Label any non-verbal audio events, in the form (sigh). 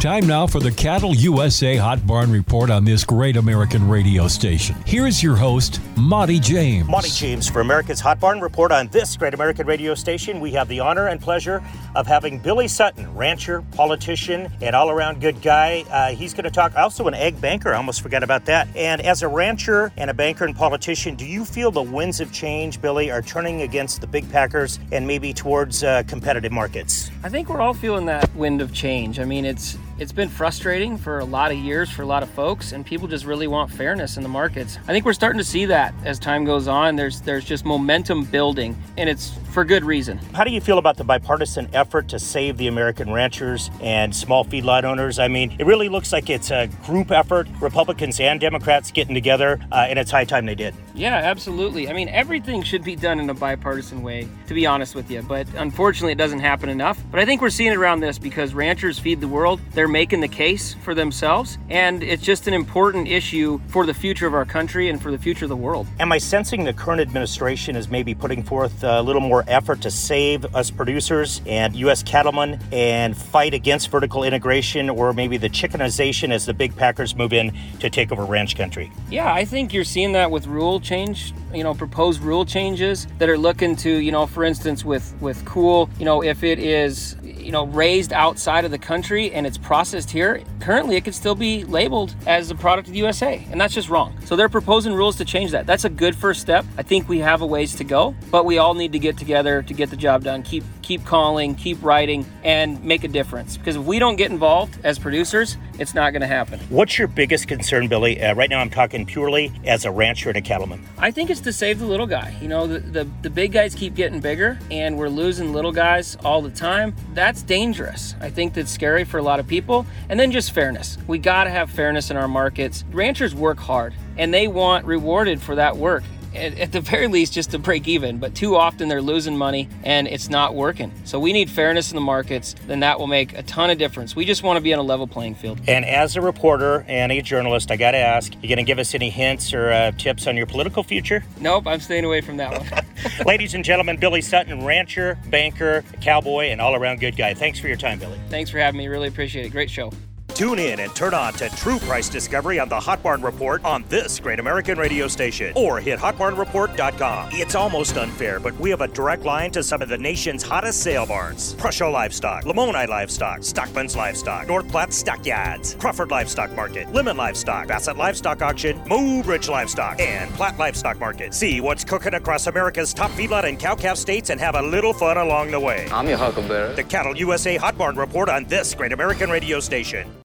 Time now for the Cattle USA Hot Barn Report on this great American radio station. Here's your host, Monte James. Monte James for America's Hot Barn Report on this great American radio station. We have the honor and pleasure of having Billie Sutton, rancher, politician, and all around good guy. Uh, he's going to talk also an ag banker. I almost forgot about that. And as a rancher and a banker and politician, do you feel the winds of change, Billie, are turning against the big packers and maybe towards uh, competitive markets? I think we're all feeling that wind of change. I mean, it's it's been frustrating for a lot of years for a lot of folks and people just really want fairness in the markets. I think we're starting to see that as time goes on. There's there's just momentum building and it's for good reason. How do you feel about the bipartisan effort to save the American ranchers and small feedlot owners? I mean, it really looks like it's a group effort, Republicans and Democrats getting together, uh, and it's high time they did. Yeah, absolutely. I mean, everything should be done in a bipartisan way, to be honest with you, but unfortunately, it doesn't happen enough. But I think we're seeing it around this because ranchers feed the world. They're making the case for themselves, and it's just an important issue for the future of our country and for the future of the world. Am I sensing the current administration is maybe putting forth a little more effort to save us producers and U.S. cattlemen and fight against vertical integration or maybe the chickenization as the big packers move in to take over ranch country? Yeah, I think you're seeing that with rule change, you know, proposed rule changes that are looking to, you know, for instance, with with COOL, you know, if it is you know raised outside of the country and it's processed here currently it could still be labeled as a product of the usa and that's just wrong. So they're proposing rules to change that. That's a good first step. I think we have a ways to go but we all need to get together to get the job done keep keep calling keep writing and make a difference. Because if we don't get involved as producers it's not going to happen. What's your biggest concern Billie? Uh, right now i'm talking purely as a rancher and a cattleman. I think it's to save the little guy. You know the, the, the big guys keep getting bigger and we're losing little guys all the time. That's that's dangerous. I think that's scary for a lot of people. And then just fairness. We got to have fairness in our markets. Ranchers work hard and they want rewarded for that work. At, the (laughs) very least just to break even but too often they're losing money and it's not working. So we need fairness in the markets then that will make a ton of difference. We just want to be on a level playing field. And as a reporter and a journalist i got to ask you going to give us any hints or uh, tips on your political future? Nope i'm staying away from that one. (laughs) Ladies and gentlemen Billie Sutton rancher banker cowboy and all-around good guy. Thanks for your time Billie. Thanks for having me. Really appreciate it. Great show Tune in and turn on to True Price Discovery on the Hot Barn Report on this great American radio station or hit hotbarnreport.com. It's almost unfair, but we have a direct line to some of the nation's hottest sale barns Prussia Livestock, Lamoni Livestock, Stockman's Livestock, North Platte Stockyards, Crawford Livestock Market, Lemmon Livestock, Bassett Livestock Auction, Moo Ridge Livestock, and Platte Livestock Market. See what's cooking across America's top feedlot and cow calf states and have a little fun along the way. I'm your huckleberry. The Cattle USA Hot Barn Report on this great American radio station.